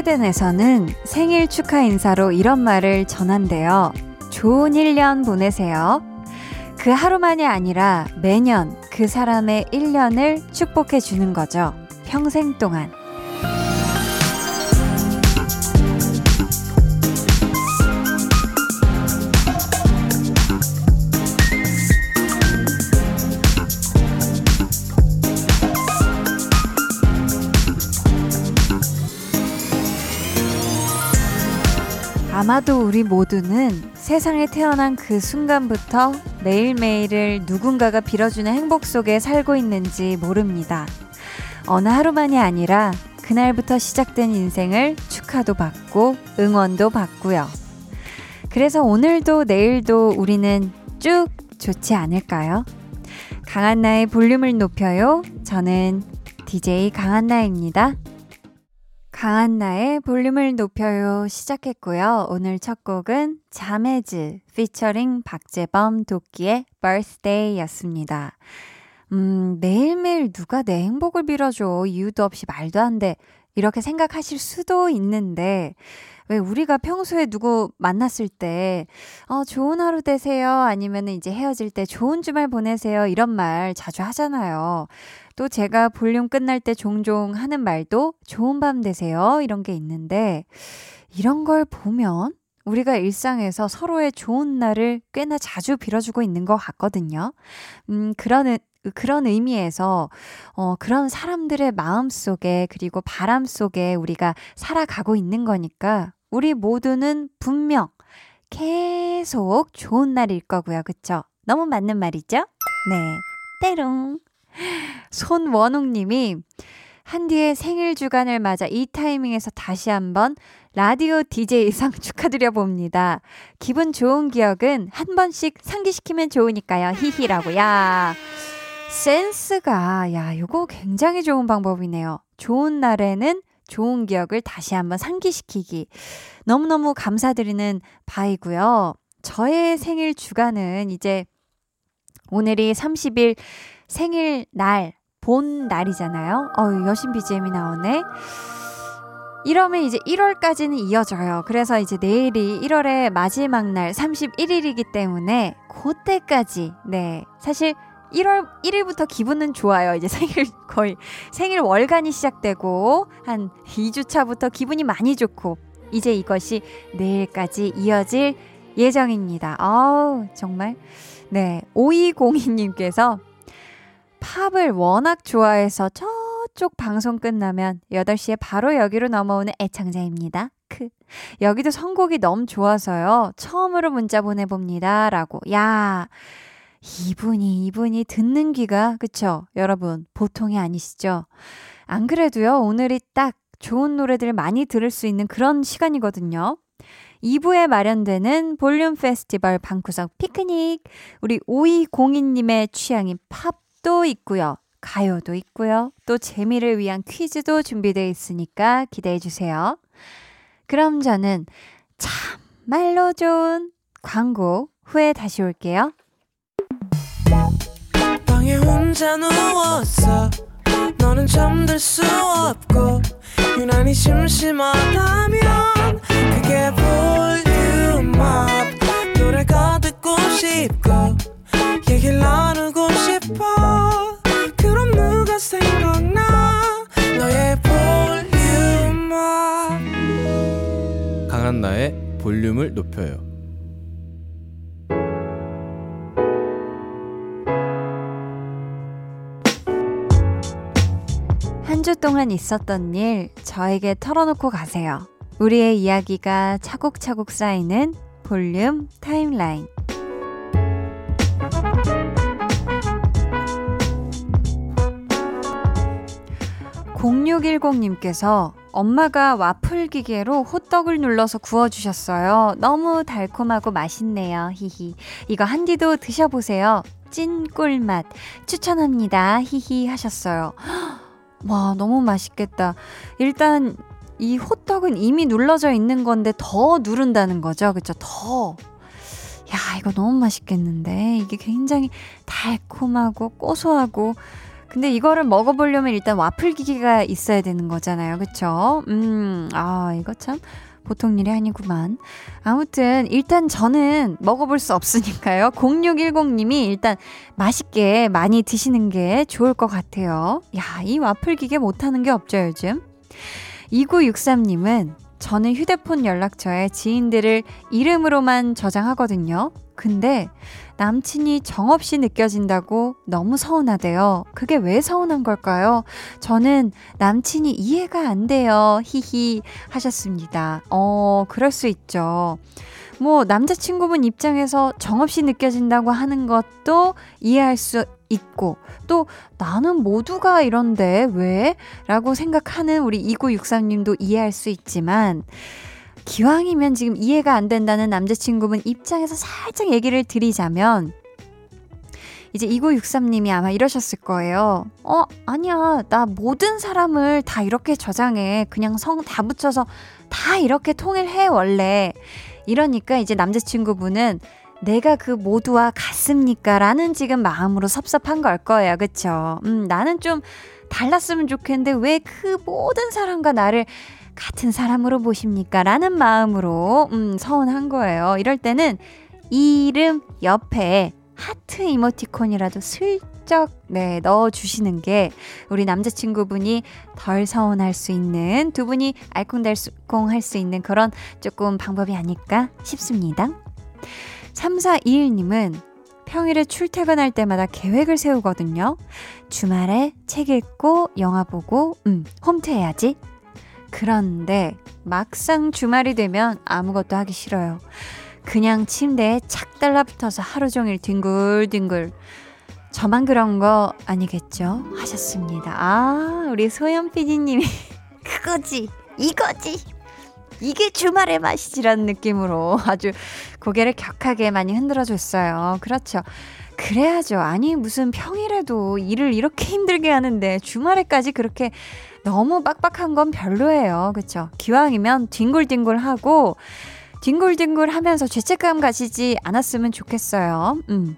스웨덴에서는 생일 축하 인사로 이런 말을 전한대요. 좋은 1년 보내세요. 그 하루만이 아니라 매년 그 사람의 1년을 축복해 주는 거죠. 평생 동안. 아마도 우리 모두는 세상에 태어난 그 순간부터 매일매일을 누군가가 빌어주는 행복 속에 살고 있는지 모릅니다. 어느 하루만이 아니라 그날부터 시작된 인생을 축하도 받고 응원도 받고요. 그래서 오늘도 내일도 우리는 쭉 좋지 않을까요? 강한나의 볼륨을 높여요. 저는 DJ 강한나입니다. 강한 나의 볼륨을 높여요 시작했고요. 오늘 첫 곡은 자매즈 피처링 박재범 도끼의 birthday 였습니다. 음, 매일매일 누가 내 행복을 빌어줘. 이유도 없이 말도 안 돼. 이렇게 생각하실 수도 있는데, 왜 우리가 평소에 누구 만났을 때, 어, 좋은 하루 되세요. 아니면 이제 헤어질 때 좋은 주말 보내세요. 이런 말 자주 하잖아요. 또 제가 볼륨 끝날 때 종종 하는 말도 좋은 밤 되세요. 이런 게 있는데, 이런 걸 보면 우리가 일상에서 서로의 좋은 날을 꽤나 자주 빌어주고 있는 것 같거든요. 음, 그런, 그런 의미에서, 어, 그런 사람들의 마음 속에, 그리고 바람 속에 우리가 살아가고 있는 거니까, 우리 모두는 분명 계속 좋은 날일 거고요. 그쵸? 너무 맞는 말이죠? 네. 때롱. 손원웅 님이 한디의 생일 주간을 맞아 이 타이밍에서 다시 한번 라디오 DJ상 축하드려 봅니다. 기분 좋은 기억은 한 번씩 상기시키면 좋으니까요. 히히라고. 야. 센스가 야, 요거 굉장히 좋은 방법이네요. 좋은 날에는 좋은 기억을 다시 한번 상기시키기. 너무너무 감사드리는 바이고요. 저의 생일 주간은 이제 오늘이 30일 생일 날, 본 날이잖아요. 어유 여신 BGM이 나오네. 이러면 이제 1월까지는 이어져요. 그래서 이제 내일이 1월의 마지막 날 31일이기 때문에 그때까지 네. 사실 1월 1일부터 기분은 좋아요. 이제 생일 거의 생일 월간이 시작되고 한 2주 차부터 기분이 많이 좋고 이제 이것이 내일까지 이어질 예정입니다. 아우, 정말. 네. 5202님께서 팝을 워낙 좋아해서 저쪽 방송 끝나면 8시에 바로 여기로 넘어오는 애창자입니다. 크. 여기도 선곡이 너무 좋아서요. 처음으로 문자 보내봅니다. 라고. 야, 이분이, 이분이 듣는 귀가, 그쵸? 여러분, 보통이 아니시죠? 안 그래도요, 오늘이 딱 좋은 노래들 많이 들을 수 있는 그런 시간이거든요. 2부에 마련되는 볼륨 페스티벌 방구석 피크닉. 우리 5202님의 취향인 팝 도 있고요. 가요도 있고요. 또 재미를 위한 퀴즈도 준비되어 있으니까 기대해 주세요. 그럼 저는 참말로 좋은 광고 후에 다시 올게요. 얘기를 나누고 싶어 그럼 누가 생각나 너의 볼륨업 강한나의 볼륨을 높여요 한 주 동안 있었던 일 저에게 털어놓고 가세요. 우리의 이야기가 차곡차곡 쌓이는 볼륨 타임라인. 0610님께서 엄마가 와플 기계로 호떡을 눌러서 구워주셨어요. 너무 달콤하고 맛있네요. 히히. 이거 한디도 드셔보세요. 찐 꿀맛. 추천합니다. 히히 하셨어요. 와, 너무 맛있겠다. 일단 이 호떡은 이미 눌러져 있는 건데 더 누른다는 거죠. 그쵸? 더. 야, 이거 너무 맛있겠는데. 이게 굉장히 달콤하고 고소하고 근데 이거를 먹어보려면 일단 와플 기계가 있어야 되는 거잖아요. 그쵸? 음, 아, 이거 참 보통 일이 아니구만. 아무튼 일단 저는 먹어볼 수 없으니까요. 0610님이 일단 맛있게 많이 드시는 게 좋을 것 같아요. 야, 이 와플 기계 못하는 게 없죠, 요즘. 2963님은 저는 휴대폰 연락처에 지인들을 이름으로만 저장하거든요. 근데 남친이 정없이 느껴진다고 너무 서운하대요. 그게 왜 서운한 걸까요? 저는 남친이 이해가 안 돼요. 히히 하셨습니다. 어, 그럴 수 있죠. 뭐, 남자친구분 입장에서 정없이 느껴진다고 하는 것도 이해할 수 있고, 또 나는 모두가 이런데 왜? 라고 생각하는 우리 2963님도 이해할 수 있지만, 기왕이면 지금 이해가 안 된다는 남자친구분 입장에서 살짝 얘기를 드리자면, 이제 2963님이 아마 이러셨을 거예요. 어, 아니야. 나 모든 사람을 다 이렇게 저장해. 그냥 성 다 붙여서 다 이렇게 통일해, 원래. 이러니까 이제 남자친구분은 내가 그 모두와 같습니까? 라는 지금 마음으로 섭섭한 걸 거예요. 그쵸? 음, 나는 좀 달랐으면 좋겠는데 왜 그 모든 사람과 나를 같은 사람으로 보십니까? 라는 마음으로, 음, 서운한 거예요. 이럴 때는 이름 옆에 하트 이모티콘이라도 슬쩍 네, 넣어주시는 게 우리 남자친구분이 덜 서운할 수 있는 두 분이 알콩달콩 할 수 있는 그런 조금 방법이 아닐까 싶습니다. 3421님은 평일에 출퇴근할 때마다 계획을 세우거든요. 주말에 책 읽고 영화 보고, 음, 홈트 해야지. 그런데 막상 주말이 되면 아무것도 하기 싫어요. 그냥 침대에 착 달라붙어서 하루 종일 뒹굴뒹굴. 저만 그런 거 아니겠죠? 하셨습니다. 아, 우리 소연 PD님이 그거지, 이거지. 이게 주말의 맛이지라는 느낌으로 아주 고개를 격하게 많이 흔들어 줬어요. 그렇죠. 그래야죠. 아니, 무슨 평일에도 일을 이렇게 힘들게 하는데 주말에까지 그렇게 너무 빡빡한 건 별로예요. 그쵸? 기왕이면 뒹굴뒹굴 하고 뒹굴뒹굴 하면서 죄책감 가지지 않았으면 좋겠어요. 음.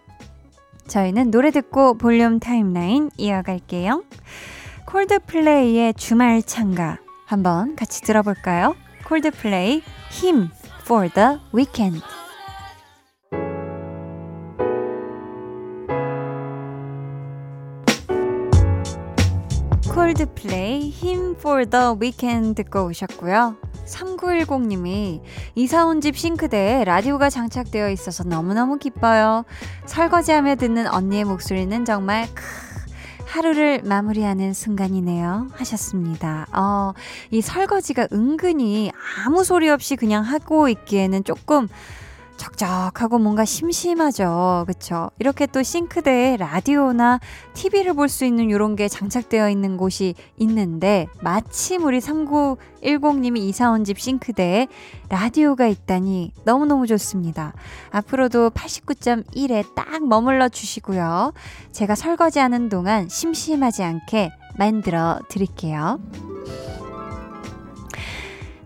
저희는 노래 듣고 볼륨 타임라인 이어갈게요. 콜드플레이의 주말 창가 한번 같이 들어볼까요? 콜드플레이 힘 for the weekend. 콜드플레이 힘 for the weekend 듣고 오셨고요. 3910님이 이사 온 집 싱크대에 라디오가 장착되어 있어서 너무너무 기뻐요. 설거지하며 듣는 언니의 목소리는 정말 크 하루를 마무리하는 순간이네요. 하셨습니다. 어, 이 설거지가 은근히 아무 소리 없이 그냥 하고 있기에는 조금 적적하고 뭔가 심심하죠. 그쵸? 이렇게 또 싱크대에 라디오나 TV를 볼 수 있는 이런 게 장착되어 있는 곳이 있는데, 마침 우리 3910님이 이사 온 집 싱크대에 라디오가 있다니 너무너무 좋습니다. 앞으로도 89.1에 딱 머물러 주시고요. 제가 설거지하는 동안 심심하지 않게 만들어 드릴게요.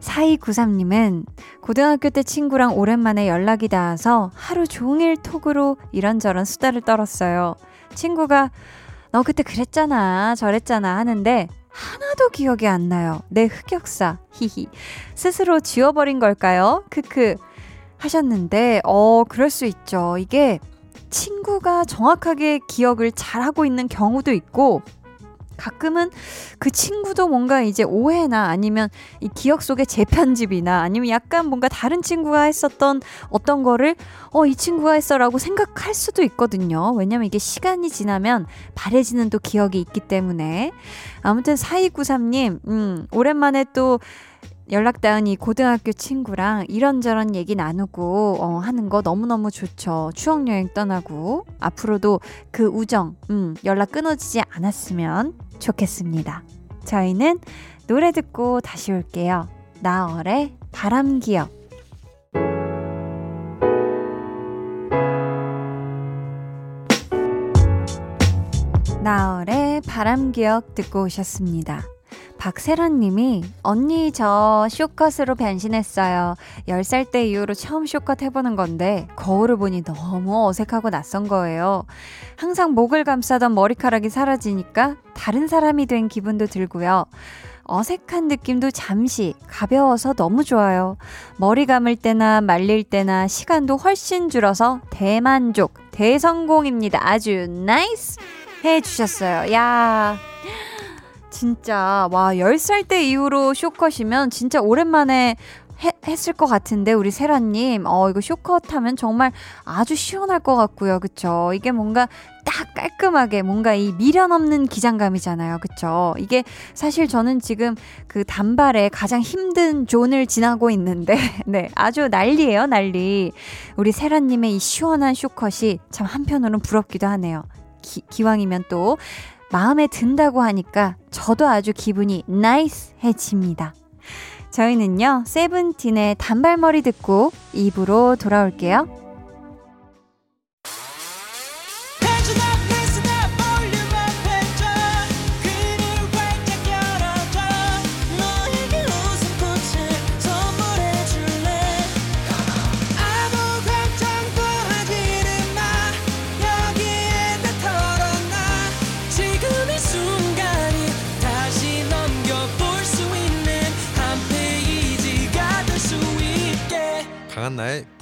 4293님은 고등학교 때 친구랑 오랜만에 연락이 닿아서 하루 종일 톡으로 이런저런 수다를 떨었어요. 친구가 너 그때 그랬잖아, 저랬잖아 하는데 하나도 기억이 안 나요. 내 흑역사. 히히. 스스로 지워버린 걸까요? 크크. 하셨는데, 어, 그럴 수 있죠. 이게 친구가 정확하게 기억을 잘하고 있는 경우도 있고, 가끔은 그 친구도 뭔가 이제 오해나 아니면 이 기억 속의 재편집이나 아니면 약간 뭔가 다른 친구가 했었던 어떤 거를 어, 이 친구가 했어라고 생각할 수도 있거든요. 왜냐면 이게 시간이 지나면 바래지는 또 기억이 있기 때문에. 아무튼 4293님, 음, 오랜만에 또 연락 닿은 이 고등학교 친구랑 이런저런 얘기 나누고 어, 하는 거 너무너무 좋죠. 추억 여행 떠나고 앞으로도 그 우정 음, 연락 끊어지지 않았으면 좋겠습니다. 저희는 노래 듣고 다시 올게요. 나얼의 바람기억 나얼의 바람기억 듣고 오셨습니다. 박세란 님이 언니 저 쇼컷으로 변신했어요. 10살 때 이후로 처음 쇼컷 해보는 건데 거울을 보니 너무 어색하고 낯선 거예요. 항상 목을 감싸던 머리카락이 사라지니까 다른 사람이 된 기분도 들고요. 어색한 느낌도 잠시 가벼워서 너무 좋아요. 머리 감을 때나 말릴 때나 시간도 훨씬 줄어서 대만족, 대성공입니다. 아주 nice 해주셨어요. 야 진짜 와 10살 때 이후로 쇼컷이면 진짜 오랜만에 해, 했을 것 같은데 우리 세라님. 어 이거 short cut 하면 정말 아주 시원할 것 같고요. 그쵸? 이게 뭔가 딱 깔끔하게 뭔가 이 미련 없는 기장감이잖아요. 그쵸? 이게 사실 저는 지금 그 단발에 가장 힘든 존을 지나고 있는데 네 아주 난리예요 난리. 우리 세라님의 이 시원한 쇼컷이 참 한편으로는 부럽기도 하네요. 기, 기왕이면 또 마음에 든다고 하니까 저도 아주 기분이 나이스해집니다. 저희는요, 세븐틴의 단발머리 듣고 입으로 돌아올게요.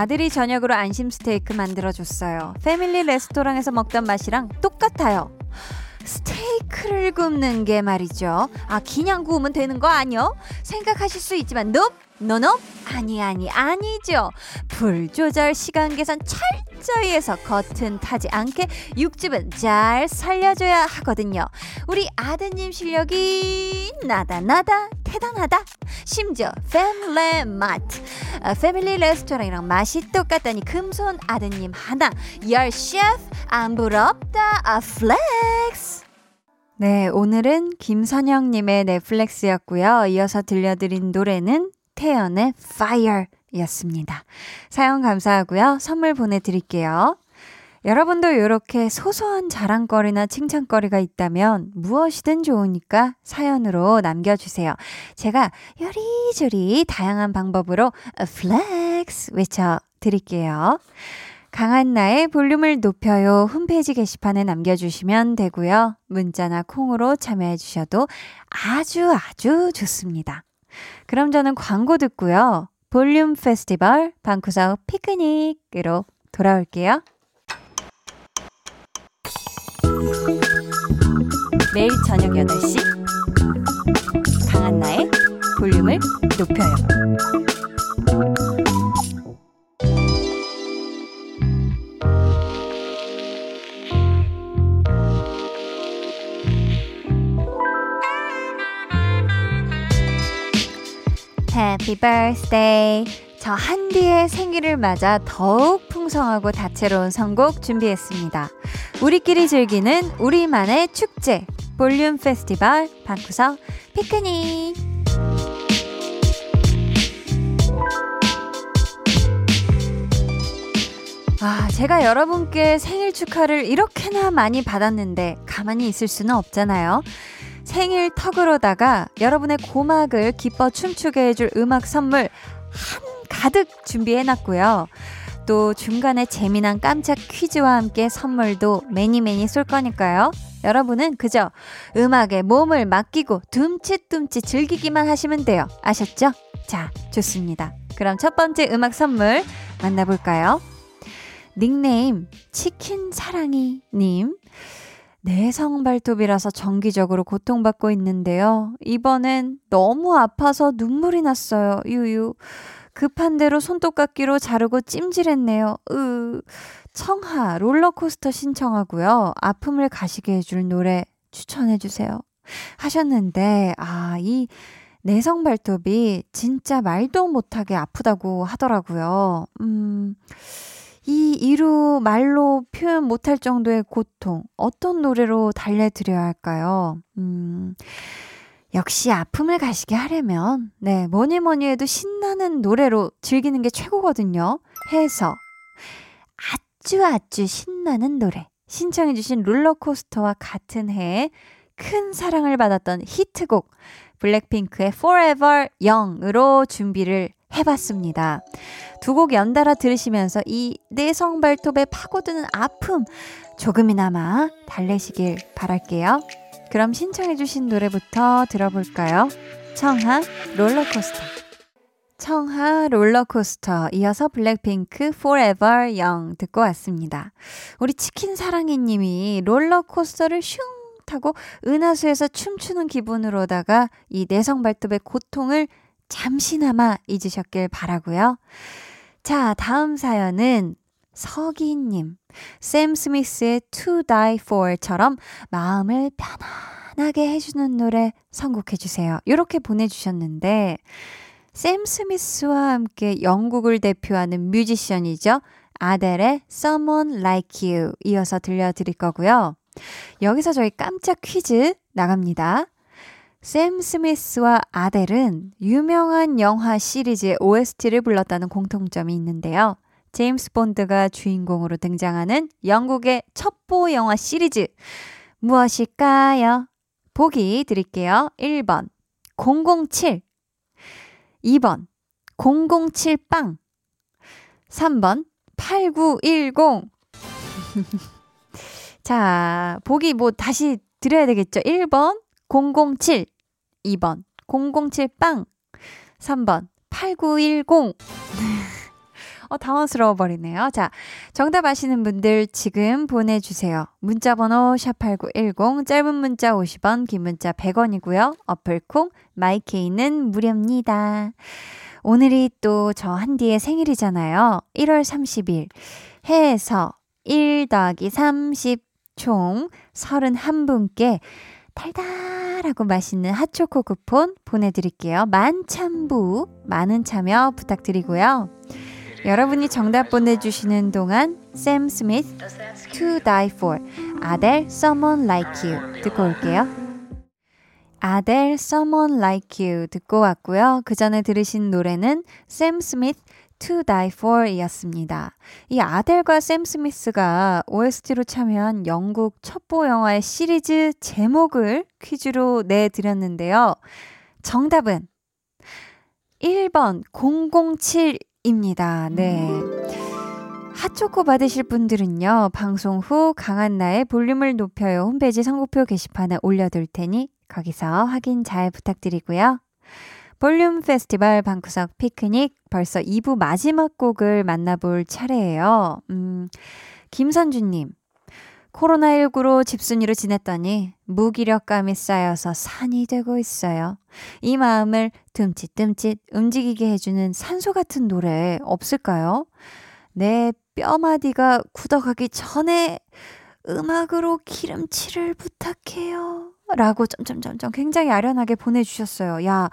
아들이 저녁으로 안심 스테이크 만들어줬어요. 패밀리 레스토랑에서 먹던 맛이랑 똑같아요. 스테이크를 굽는 게 말이죠. 아, 그냥 구우면 되는 거 아니요? 생각하실 수 있지만, no, no, 아니, 아니, 아니죠. 불 조절 시간 계산 해서 겉은 타지 않게 육즙은 잘 살려줘야 하거든요. 우리 아드님 실력이 나다, 나다, 대단하다. 심지어 패밀리 마트, 아, 패밀리 레스토랑이랑 맛이 똑같다니 금손 아드님 하나. 열 셰프 안 부럽다. 아 flex. 네, 오늘은 김선영님의 네, flex였고요. 이어서 들려드린 노래는 태연의 Fire 였습니다. 사연 감사하고요. 선물 보내드릴게요. 여러분도 이렇게 소소한 자랑거리나 칭찬거리가 있다면 무엇이든 좋으니까 사연으로 남겨주세요. 제가 요리조리 다양한 방법으로 flex 외쳐드릴게요. 강한나의 볼륨을 높여요 홈페이지 게시판에 남겨주시면 되고요. 문자나 콩으로 참여해주셔도 아주 아주 좋습니다. 그럼 저는 광고 듣고요. 볼륨 페스티벌 방구석 피크닉으로 돌아올게요. 매일 저녁 8시 강한나의 볼륨을 높여요. Happy birthday. 저 한디의 생일을 맞아 더욱 풍성하고 다채로운 선곡 준비했습니다. 우리끼리 즐기는 우리만의 축제. 볼륨 페스티벌 방구석 피크닉. 아, 제가 여러분께 생일 축하를 이렇게나 많이 받았는데 가만히 있을 수는 없잖아요. 생일 턱으로다가 여러분의 고막을 기뻐 춤추게 해줄 음악 선물 한 가득 준비해놨고요. 또 중간에 재미난 깜짝 퀴즈와 함께 선물도 매니 매니 쏠 거니까요. 여러분은 그저 음악에 몸을 맡기고 둠칫둠칫 즐기기만 하시면 돼요. 아셨죠? 자, 좋습니다. 그럼 첫 번째 음악 선물 만나볼까요? 닉네임 치킨 사랑이 님. 내성 발톱이라서 정기적으로 고통받고 있는데요. 이번엔 너무 아파서 눈물이 났어요. 유유. 급한 대로 손톱깎이로 자르고 찜질했네요. 으. 청하 롤러코스터 신청하고요. 아픔을 가시게 해줄 노래 추천해 주세요. 하셨는데 아, 이 내성 발톱이 진짜 말도 못하게 아프다고 하더라고요. 음, 이 이루 말로 표현 못할 정도의 고통, 어떤 노래로 달래드려야 할까요? 음, 역시 아픔을 가시게 하려면, 네, 뭐니 뭐니 해도 신나는 노래로 즐기는 게 최고거든요. 해서, 아주 아주 신나는 노래. 신청해주신 롤러코스터와 같은 해에 큰 사랑을 받았던 히트곡, 블랙핑크의 Forever Young으로 준비를 해봤습니다. 두 곡 연달아 들으시면서 이 내성 발톱에 파고드는 아픔 조금이나마 달래시길 바랄게요. 그럼 신청해주신 노래부터 들어볼까요? 청하 롤러코스터. 청하 롤러코스터 이어서 블랙핑크 Forever Young 듣고 왔습니다. 우리 치킨 사랑이님이 롤러코스터를 슝 타고 은하수에서 춤추는 기분으로다가 이 내성 발톱의 고통을 잠시나마 잊으셨길 바라고요. 자, 다음 사연은 서기님. 샘 스미스의 To Die For처럼 마음을 편안하게 해주는 노래 선곡해 주세요. 이렇게 보내주셨는데, 샘 스미스와 함께 영국을 대표하는 뮤지션이죠. 아델의 Someone Like You 이어서 들려드릴 거고요. 여기서 저희 깜짝 퀴즈 나갑니다. 샘 스미스와 아델은 유명한 영화 시리즈의 OST를 불렀다는 공통점이 있는데요. 제임스 본드가 주인공으로 등장하는 영국의 첩보 영화 시리즈 무엇일까요? 보기 드릴게요. 1번 007 2번 007빵 3번 8910 자, 보기 뭐 다시 드려야 되겠죠? 1번 007 2번 007빵 3번 8910 어, 당황스러워 버리네요. 자, 정답 아시는 분들 지금 보내주세요. 문자번호 샵8910, 짧은 문자 50원, 긴 문자 100원이고요. 어플콩, 마이케이는 무료입니다. 오늘이 또 저 한디의 생일이잖아요. 1월 30일. 해에서 1 더하기 30, 총 31분께 달달 하고 맛있는 핫초코 쿠폰 보내드릴게요. 만참부, 많은 참여 부탁드리고요. 여러분이 정답 보내주시는 동안 샘 스미스 To Die For 아델 Someone Like You 듣고 올게요. 아델 Someone Like You 듣고 왔고요. 그 전에 들으신 노래는 샘 스미스 To Die For 이었습니다. 이 아델과 샘 스미스가 OST로 참여한 영국 첩보 영화의 시리즈 제목을 퀴즈로 내드렸는데요. 정답은 1번 007입니다. 네. 핫초코 받으실 분들은요, 방송 후 강한 나의 볼륨을 높여요 홈페이지 선곡표 게시판에 올려둘 테니 거기서 확인 잘 부탁드리고요. 볼륨 페스티벌 방구석 피크닉 벌써 2부 마지막 곡을 만나볼 차례예요. 음, 김선주님. 코로나19로 집순이로 지냈더니 무기력감이 쌓여서 산이 되고 있어요. 이 마음을 듬칫듬칫 움직이게 해주는 산소 같은 노래 없을까요? 내 뼈마디가 굳어가기 전에 음악으로 기름칠을 부탁해요. 라고 점점점점 굉장히 아련하게 보내주셨어요. 야,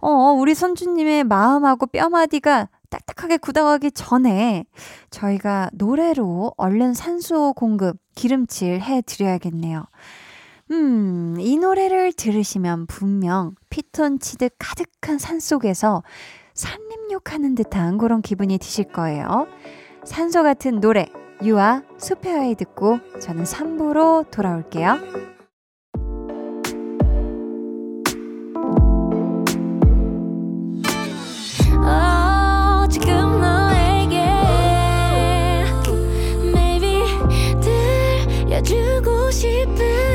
어, 우리 선주님의 마음하고 뼈마디가 딱딱하게 굳어가기 전에 저희가 노래로 얼른 산소 공급, 기름칠 해드려야겠네요. 음, 이 노래를 들으시면 분명 피톤치드 가득한 산 속에서 산림욕하는 듯한 그런 기분이 드실 거예요. 산소 같은 노래, 유아 아이 듣고 저는 3부로 돌아올게요. ゴシッ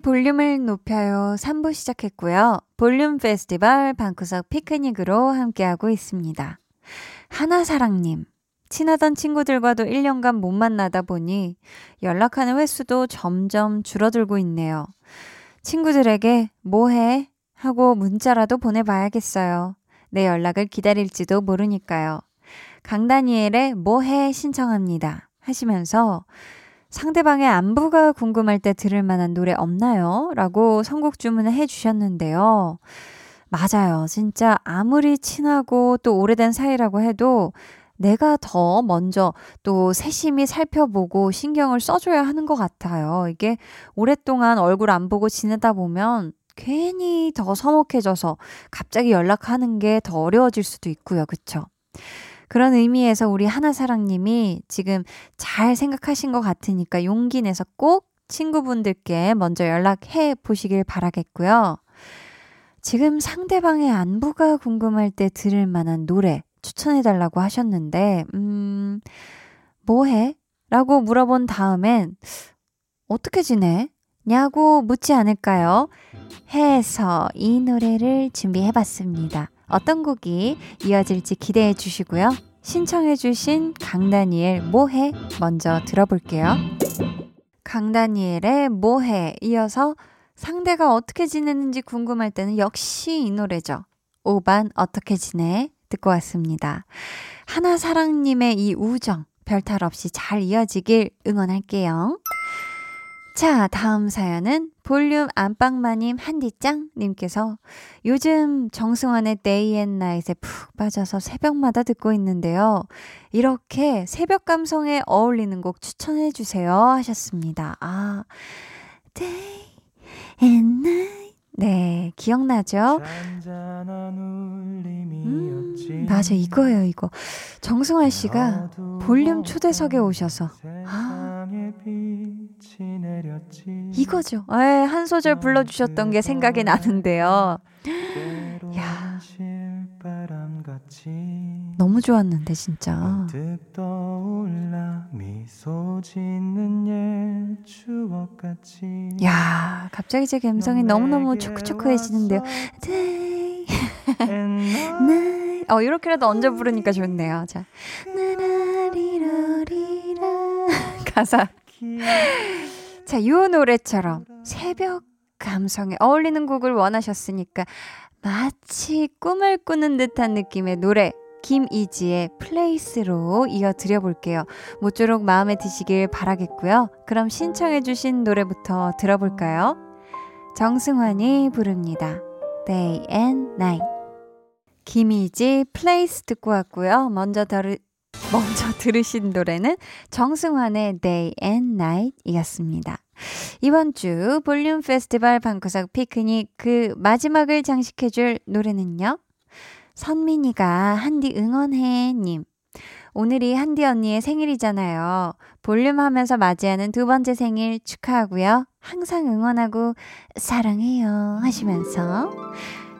볼륨을 높여요 3부 시작했고요. 볼륨 페스티벌 방구석 피크닉으로 함께하고 있습니다. 하나사랑님. 친하던 친구들과도 1년간 못 만나다 보니 연락하는 횟수도 점점 줄어들고 있네요. 친구들에게 뭐해? 하고 문자라도 보내봐야겠어요. 내 연락을 기다릴지도 모르니까요. 강다니엘의 뭐해 신청합니다. 하시면서 상대방의 안부가 궁금할 때 들을 만한 노래 없나요? 라고 선곡 주문을 해 주셨는데요. 맞아요. 진짜 아무리 친하고 또 오래된 사이라고 해도 내가 더 먼저 또 세심히 살펴보고 신경을 써줘야 하는 것 같아요. 이게 오랫동안 얼굴 안 보고 지내다 보면 괜히 더 서먹해져서 갑자기 연락하는 게 더 어려워질 수도 있고요. 그쵸? 그런 의미에서 우리 하나사랑님이 지금 잘 생각하신 것 같으니까 용기 내서 꼭 친구분들께 먼저 연락해 보시길 바라겠고요. 지금 상대방의 안부가 궁금할 때 들을 만한 노래 추천해 달라고 하셨는데, 음, 뭐 해? 라고 물어본 다음엔, 어떻게 지내? 냐고 묻지 않을까요? 해서 이 노래를 준비해 봤습니다. 어떤 곡이 이어질지 기대해 주시고요. 신청해 주신 강다니엘 뭐해 먼저 들어볼게요. 강다니엘의 뭐해 이어서 상대가 어떻게 지내는지 궁금할 때는 역시 이 노래죠. 5반 어떻게 지내 듣고 왔습니다. 하나사랑님의 이 우정 별탈 없이 잘 이어지길 응원할게요. 자, 다음 사연은 볼륨 안방마님 한디짱님께서 요즘 정승환의 Day and Night에 푹 빠져서 새벽마다 듣고 있는데요. 이렇게 새벽 감성에 어울리는 곡 추천해주세요 하셨습니다. 아, Day and Night. 네, 기억나죠? 음, 맞아, 이거예요, 이거. 정승환 씨가 볼륨 초대석에 오셔서. 아, 이거죠. 에, 예, 한 소절 불러주셨던 게 생각이 나는데요. 야. 너무 좋았는데 진짜. 야, 갑자기 제 감성이 너무 너무 초크초크해지는데요. 어, 이렇게라도 얹어 부르니까 좋네요. 자. 가사. 자, 요 노래처럼 새벽 감성에 어울리는 곡을 원하셨으니까 마치 꿈을 꾸는 듯한 느낌의 노래 김이지의 Place로 이어드려 볼게요. 모쪼록 마음에 드시길 바라겠고요. 그럼 신청해 주신 노래부터 들어볼까요? 정승환이 부릅니다. Day and Night. 김이지 Place 듣고 왔고요. 먼저 들으, 먼저 들으신 노래는 정승환의 Day and Night 이었습니다. 이번 주 볼륨 페스티벌 방구석 피크닉 그 마지막을 장식해줄 노래는요. 선민이가 한디 응원해 님. 오늘이 한디 언니의 생일이잖아요. 볼륨 하면서 맞이하는 두 번째 생일 축하하고요. 항상 응원하고 사랑해요 하시면서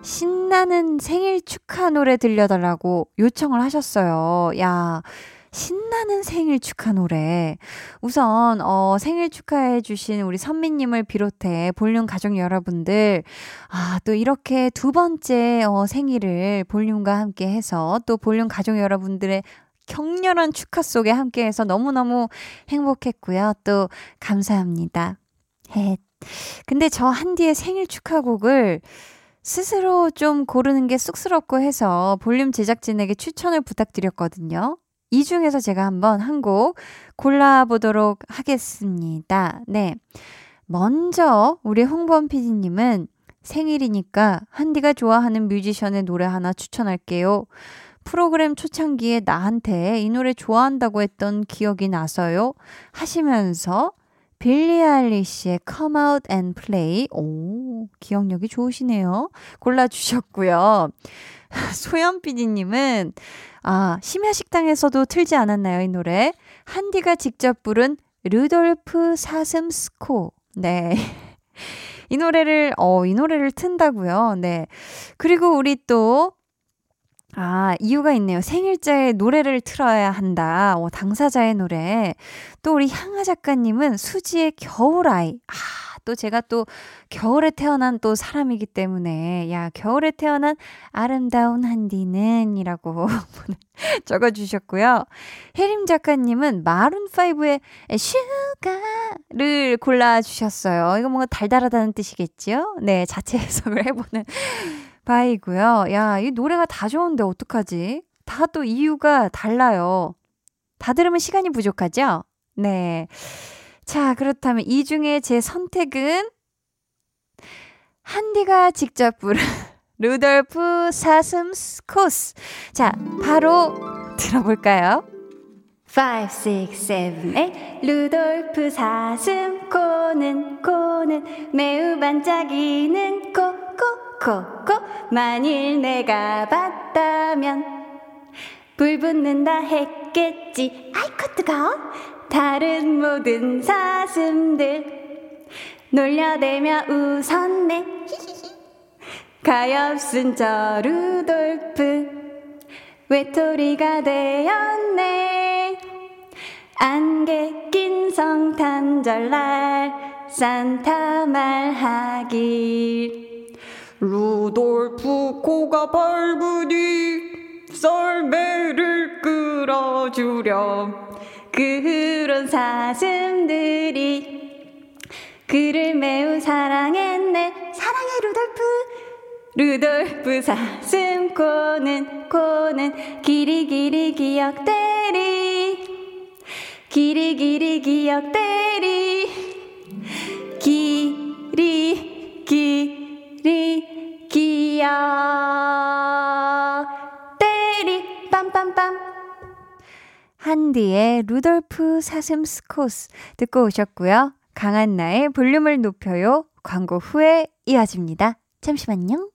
신나는 생일 축하 노래 들려달라고 요청을 하셨어요. 야, 신나는 생일 축하 노래. 우선, 어, 생일 축하해주신 우리 선미님을 비롯해 볼륨 가족 여러분들, 아, 또 이렇게 두 번째, 어, 생일을 볼륨과 함께 해서 또 볼륨 가족 여러분들의 격렬한 축하 속에 함께 해서 너무너무 행복했고요. 또 감사합니다. 해. 근데 저 한디의 생일 축하곡을 스스로 좀 고르는 게 쑥스럽고 해서 볼륨 제작진에게 추천을 부탁드렸거든요. 이 중에서 제가 한번 한 곡 골라보도록 하겠습니다. 네. 먼저, 우리 홍범 PD님은 생일이니까 한디가 좋아하는 뮤지션의 노래 하나 추천할게요. 프로그램 초창기에 나한테 이 노래 좋아한다고 했던 기억이 나서요. 하시면서 빌리 아일리시의 Come Out and Play. 오, 기억력이 좋으시네요. 골라주셨고요. 소연 PD님은 아, 심야 식당에서도 틀지 않았나요, 이 노래? 한디가 직접 부른 루돌프 사슴스코. 네. 이 노래를, 어, 이 노래를 튼다고요. 네. 그리고 우리 또, 아, 이유가 있네요. 생일자의 노래를 틀어야 한다. 어, 당사자의 노래. 또 우리 향아 작가님은 수지의 겨울아이. 아, 또 제가 또 겨울에 태어난 또 사람이기 때문에, 야, 겨울에 태어난 아름다운 한디는 이라고 적어주셨고요. 혜림 작가님은 마룬5의 슈가를 골라주셨어요. 이거 뭔가 달달하다는 뜻이겠지요? 네, 자체 해석을 해보는 바이고요. 야, 이 노래가 다 좋은데 어떡하지? 다 또 이유가 달라요. 다 들으면 시간이 부족하죠? 네. 자, 그렇다면 이 중에 제 선택은 한디가 직접 부른 루돌프 사슴 코. 자, 바로 들어볼까요? 5, 6, 7, 8 루돌프 사슴 코는 코는 매우 반짝이는 코 코 코코 만일 내가 봤다면 불 붙는다 했겠지. 아이코 뜨거워 다른 모든 사슴들 놀려대며 웃었네. 가엾은 저 루돌프 외톨이가 되었네. 안개 낀 성탄절날 산타 말하길 루돌프 코가 밝으니 썰매를 끌어주렴. 그런 사슴들이 그를 매우 사랑했네. 사랑해 루돌프. 루돌프 사슴 코는 코는 길이 길이 기억대리. 길이 길이 기억대리. 길이 길이 기억대리 빰빰빰 한디의 루돌프 사슴 스코스 듣고 오셨고요. 강한나의 볼륨을 높여요. 광고 후에 이어집니다. 잠시만요.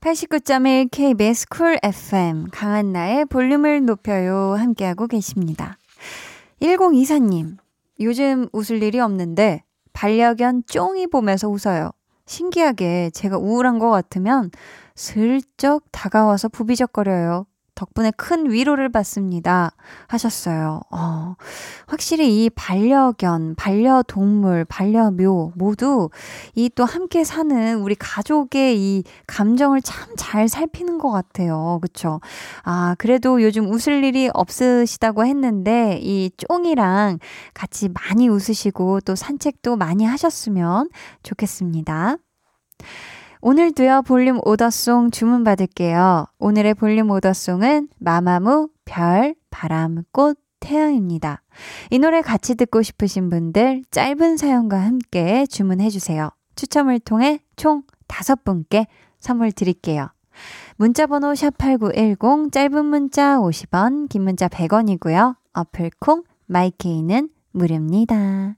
(89.1) KBS 쿨 FM 강한나의 볼륨을 높여요 함께하고 계십니다. 1024님, 요즘 웃을 일이 없는데 반려견 쫑이 보면서 웃어요. 신기하게 제가 우울한 것 같으면 슬쩍 다가와서 부비적거려요. 덕분에 큰 위로를 받습니다. 하셨어요. 어, 확실히 이 반려견, 반려동물, 반려묘 모두 이 또 함께 사는 우리 가족의 이 감정을 참 잘 살피는 것 같아요. 그쵸? 아, 그래도 요즘 웃을 일이 없으시다고 했는데 이 쫑이랑 같이 많이 웃으시고 또 산책도 많이 하셨으면 좋겠습니다. 오늘도요, 볼륨 오더송 주문 받을게요. 오늘의 볼륨 오더송은 마마무, 별, 바람, 꽃, 태양입니다. 이 노래 같이 듣고 싶으신 분들 짧은 사연과 함께 주문해주세요. 추첨을 통해 총 다섯 분께 선물 드릴게요. 문자번호 샵8910, 짧은 문자 50원, 긴 문자 100원이고요. 어플콩, 마이케이는 무료입니다.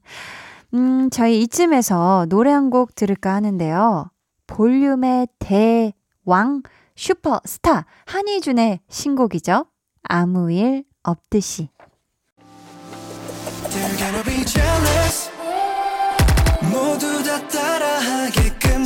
음, 저희 이쯤에서 노래 한 곡 들을까 하는데요. 볼륨의 대왕 슈퍼스타 한희준의 신곡이죠. 아무 일 없듯이. 모두 다 따라하게끔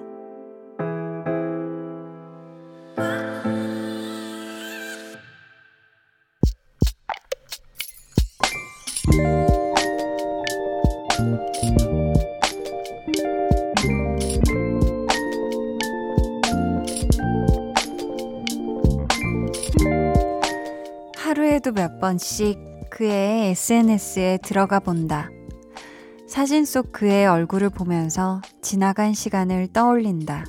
하루에도 몇 번씩 그의 SNS에 들어가 본다. 사진 속 그의 얼굴을 보면서 지나간 시간을 떠올린다.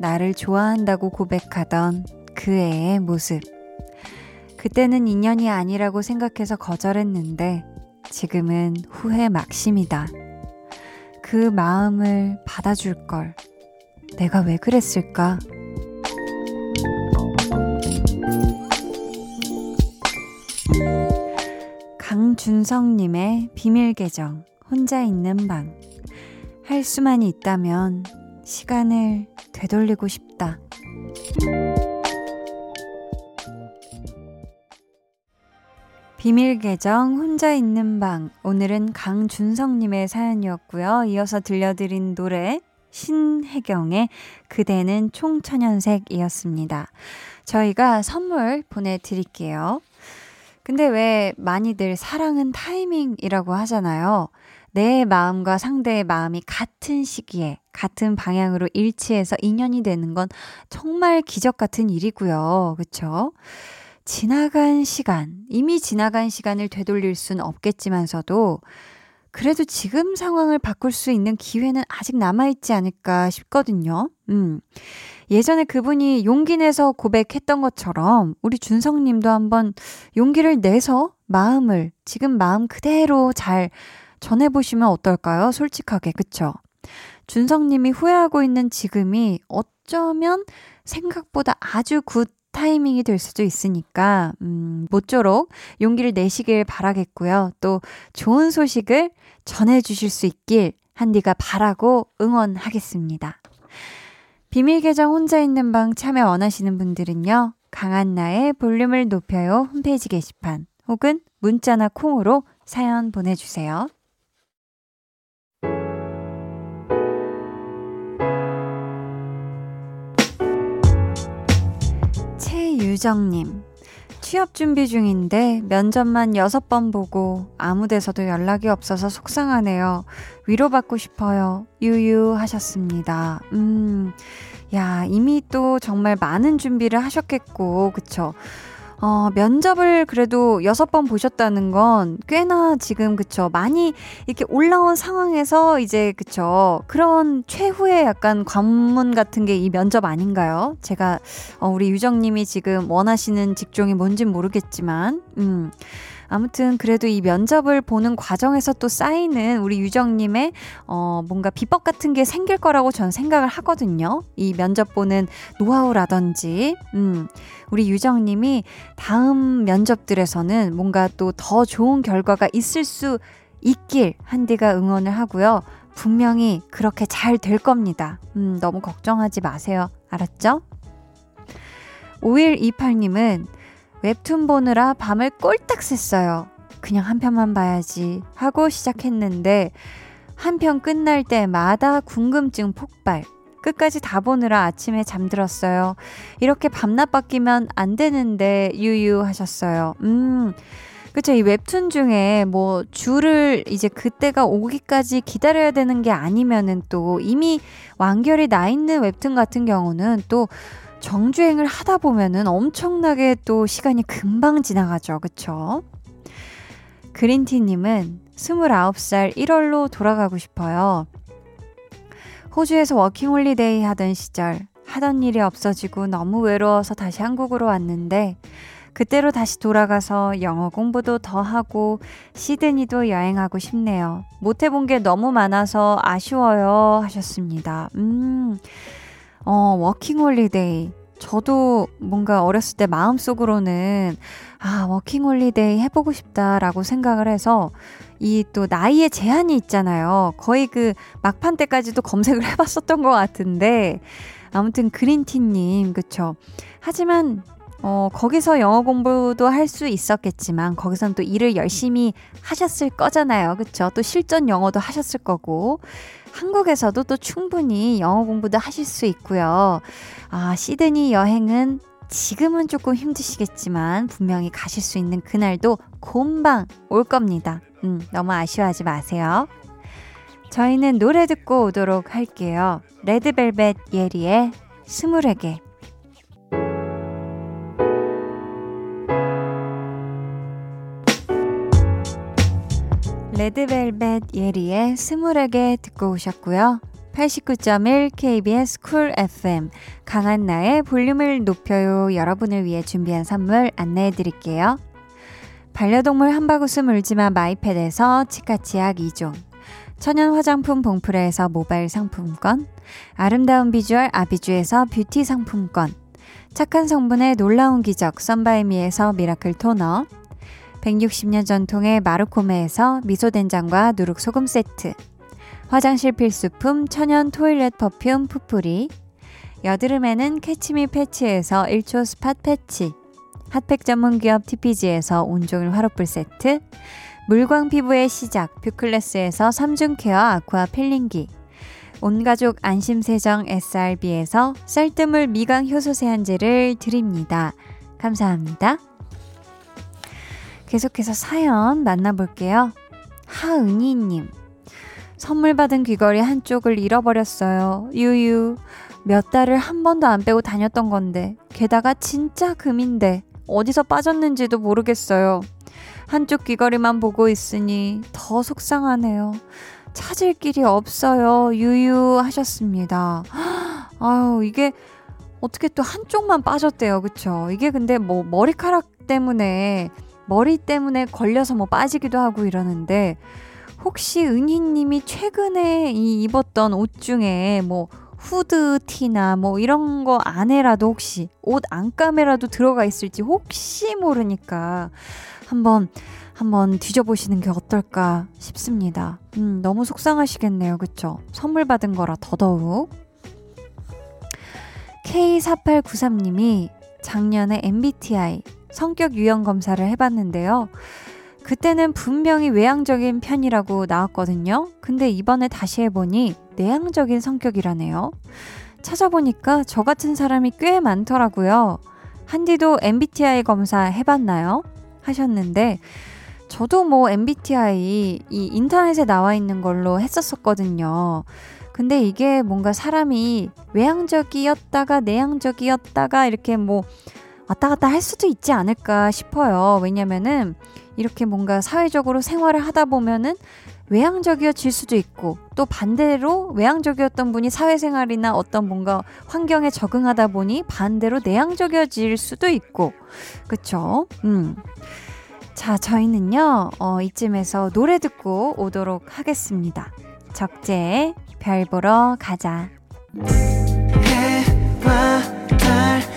나를 좋아한다고 고백하던 그 애의 모습. 그때는 인연이 아니라고 생각해서 거절했는데 지금은 후회 막심이다. 그 마음을 받아줄 걸. 내가 왜 그랬을까? 강준성님의 비밀 계정, 혼자 있는 방. 할 수만 있다면 시간을 되돌리고 싶다. 비밀 계정 혼자 있는 방 오늘은 강준성님의 사연이었고요. 이어서 들려드린 노래 신혜경의 그대는 총천연색이었습니다. 저희가 선물 보내드릴게요. 근데 왜 많이들 사랑은 타이밍이라고 하잖아요. 내 마음과 상대의 마음이 같은 시기에 같은 방향으로 일치해서 인연이 되는 건 정말 기적 같은 일이고요. 그쵸? 지나간 시간, 이미 지나간 시간을 되돌릴 순 없겠지만서도 그래도 지금 상황을 바꿀 수 있는 기회는 아직 남아있지 않을까 싶거든요. 음. 예전에 그분이 용기 내서 고백했던 것처럼 우리 준성 님도 한번 용기를 내서 마음을 지금 마음 그대로 잘 전해보시면 어떨까요? 솔직하게, 그쵸? 준성 님이 후회하고 있는 지금이 어쩌면 생각보다 아주 good 타이밍이 될 수도 있으니까, 음, 모쪼록 용기를 내시길 바라겠고요. 또 좋은 소식을 전해주실 수 있길 한디가 바라고 응원하겠습니다. 비밀 계정 혼자 있는 방 참여 원하시는 분들은요. 강한나의 볼륨을 높여요 홈페이지 게시판 혹은 문자나 콩으로 사연 보내주세요. 최유정님. 취업 준비 중인데 면접만 6번 보고 아무 데서도 연락이 없어서 속상하네요. 위로받고 싶어요. 유유 하셨습니다. 음, 야, 이미 또 정말 많은 준비를 하셨겠고, 그쵸? 어, 면접을 그래도 여섯 번 보셨다는 건 꽤나 지금 그쵸 많이 이렇게 올라온 상황에서 이제 그쵸 그런 최후의 약간 관문 같은 게 이 면접 아닌가요? 제가 어, 우리 유정님이 지금 원하시는 직종이 뭔진 모르겠지만 음. 아무튼 그래도 이 면접을 보는 과정에서 또 쌓이는 우리 유정님의 어, 뭔가 비법 같은 게 생길 거라고 전 생각을 하거든요. 이 면접 보는 노하우라든지, 음, 우리 유정님이 다음 면접들에서는 뭔가 또 더 좋은 결과가 있을 수 있길 한디가 응원을 하고요. 분명히 그렇게 잘 될 겁니다. 음, 너무 걱정하지 마세요. 알았죠? 5128님은 웹툰 보느라 밤을 꼴딱 샜어요. 그냥 한 편만 봐야지 하고 시작했는데 한 편 끝날 때마다 궁금증 폭발. 끝까지 다 보느라 아침에 잠들었어요. 이렇게 밤낮 바뀌면 안 되는데 유유 하셨어요. 음. 그쵸. 이 웹툰 중에 뭐 줄을 이제 그때가 오기까지 기다려야 되는 게 아니면은 또 이미 완결이 나 있는 웹툰 같은 경우는 또 정주행을 하다 보면은 엄청나게 또 시간이 금방 지나가죠. 그쵸? 그린티님은 29살 1월로 돌아가고 싶어요. 호주에서 워킹홀리데이 하던 시절 하던 일이 없어지고 너무 외로워서 다시 한국으로 왔는데 그때로 다시 돌아가서 영어 공부도 더 하고 시드니도 여행하고 싶네요. 못 해본 게 너무 많아서 아쉬워요 하셨습니다. 음. 어, 워킹 홀리데이. 저도 뭔가 어렸을 때 마음속으로는 아, 워킹 홀리데이 해보고 싶다라고 생각을 해서 이 또 나이에 제한이 있잖아요. 거의 그 막판 때까지도 검색을 해봤었던 것 같은데 아무튼 그린티님, 그쵸. 하지만 어, 거기서 영어 공부도 할 수 있었겠지만, 거기선 또 일을 열심히 하셨을 거잖아요. 그쵸? 또 실전 영어도 하셨을 거고. 한국에서도 또 충분히 영어 공부도 하실 수 있고요. 아, 시드니 여행은 지금은 조금 힘드시겠지만 분명히 가실 수 있는 그날도 곰방 올 겁니다. 음, 너무 아쉬워하지 마세요. 저희는 노래 듣고 오도록 할게요. 레드벨벳 예리의 스물에 개. 레드벨벳 예리의 스물에게 듣고 오셨고요. 89.1 KBS 쿨 FM 강한나의 볼륨을 높여요 여러분을 위해 준비한 선물 안내해 드릴게요. 반려동물 한바구스 물지마 마이패드에서 치카치약 2종 천연 화장품 봉프레에서 모바일 상품권 아름다운 비주얼 아비주에서 뷰티 상품권 착한 성분의 놀라운 기적 썬바이미에서 miracle 토너 160년 전통의 마르코메에서 미소된장과 누룩소금 세트. 화장실 필수품 천연 toilet perfume 푸풀이 여드름에는 캐치미 패치에서 1초 spot 패치. 핫팩 전문 기업 TPG에서 온종일 화롯불 세트. 물광 피부의 시작 뷰클래스에서 3중 케어 aqua 필링기. 온가족 안심세정 SRB에서 쌀뜨물 미강 효소 세안제를 드립니다. 감사합니다. 계속해서 사연 만나볼게요. 하은이님. 선물 받은 귀걸이 한쪽을 잃어버렸어요. 유유. 몇 달을 한 번도 안 빼고 다녔던 건데, 게다가 진짜 금인데, 어디서 빠졌는지도 모르겠어요. 한쪽 귀걸이만 보고 있으니 더 속상하네요. 찾을 길이 없어요. 유유 하셨습니다. 아유, 이게 어떻게 또 한쪽만 빠졌대요. 그쵸? 이게 근데 뭐 머리카락 때문에 머리 때문에 걸려서 뭐 빠지기도 하고 이러는데 혹시 은희님이 최근에 이 입었던 옷 중에 뭐 후드 티나 뭐 이런 거 안에라도 혹시 옷 안감에라도 들어가 있을지 혹시 모르니까 한번 한번 뒤져보시는 게 어떨까 싶습니다. 음, 너무 속상하시겠네요. 그쵸? 선물 받은 거라 더더욱. K4893님이 작년에 MBTI 성격 유형 검사를 해봤는데요. 그때는 분명히 외향적인 편이라고 나왔거든요. 근데 이번에 다시 해보니 내향적인 성격이라네요. 찾아보니까 저 같은 사람이 꽤 많더라고요. 한디도 MBTI 검사 해봤나요? 하셨는데, 저도 뭐 MBTI 이 인터넷에 나와 있는 걸로 했었었거든요. 근데 이게 뭔가 사람이 외향적이었다가 내향적이었다가 이렇게 뭐 왔다 갔다 할 수도 있지 않을까 싶어요. 왜냐면은 이렇게 뭔가 사회적으로 생활을 하다 보면은 외향적이어질 수도 있고 또 반대로 외향적이었던 분이 사회생활이나 어떤 뭔가 환경에 적응하다 보니 반대로 내향적이어질 수도 있고 그쵸? 음. 자, 저희는요, 어, 이쯤에서 노래 듣고 오도록 하겠습니다. 적재의 별 보러 가자.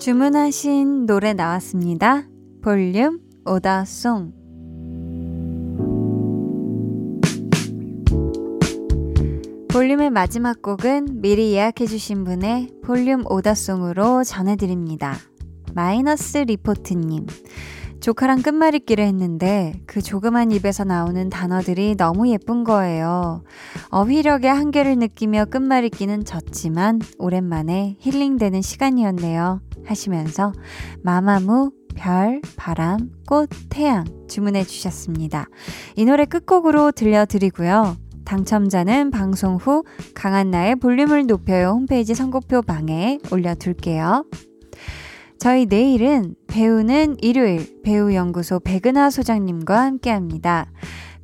주문하신 노래 나왔습니다. 볼륨 오다송 볼륨의 마지막 곡은 미리 예약해주신 분의 볼륨 오다송으로 전해드립니다. 마이너스 리포트님. 조카랑 끝말잇기를 했는데 그 조그만 입에서 나오는 단어들이 너무 예쁜 거예요. 어휘력의 한계를 느끼며 끝말잇기는 졌지만 오랜만에 힐링되는 시간이었네요. 하시면서 마마무 별, 바람, 꽃, 태양 주문해 주셨습니다. 이 노래 끝곡으로 들려드리고요. 당첨자는 방송 후 강한나의 볼륨을 높여요 홈페이지 선곡표 방에 올려둘게요. 저희 내일은 배우는 일요일 배우연구소 백은하 소장님과 함께 합니다.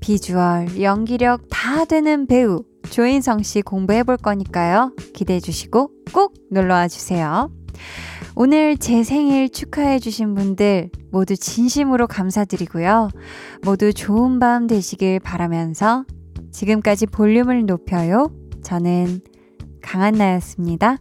비주얼, 연기력 다 되는 배우 조인성 씨 공부해 볼 거니까요. 기대해 주시고 꼭 놀러 와 주세요. 오늘 제 생일 축하해 주신 분들 모두 진심으로 감사드리고요. 모두 좋은 밤 되시길 바라면서 지금까지 볼륨을 높여요. 저는 강한나였습니다.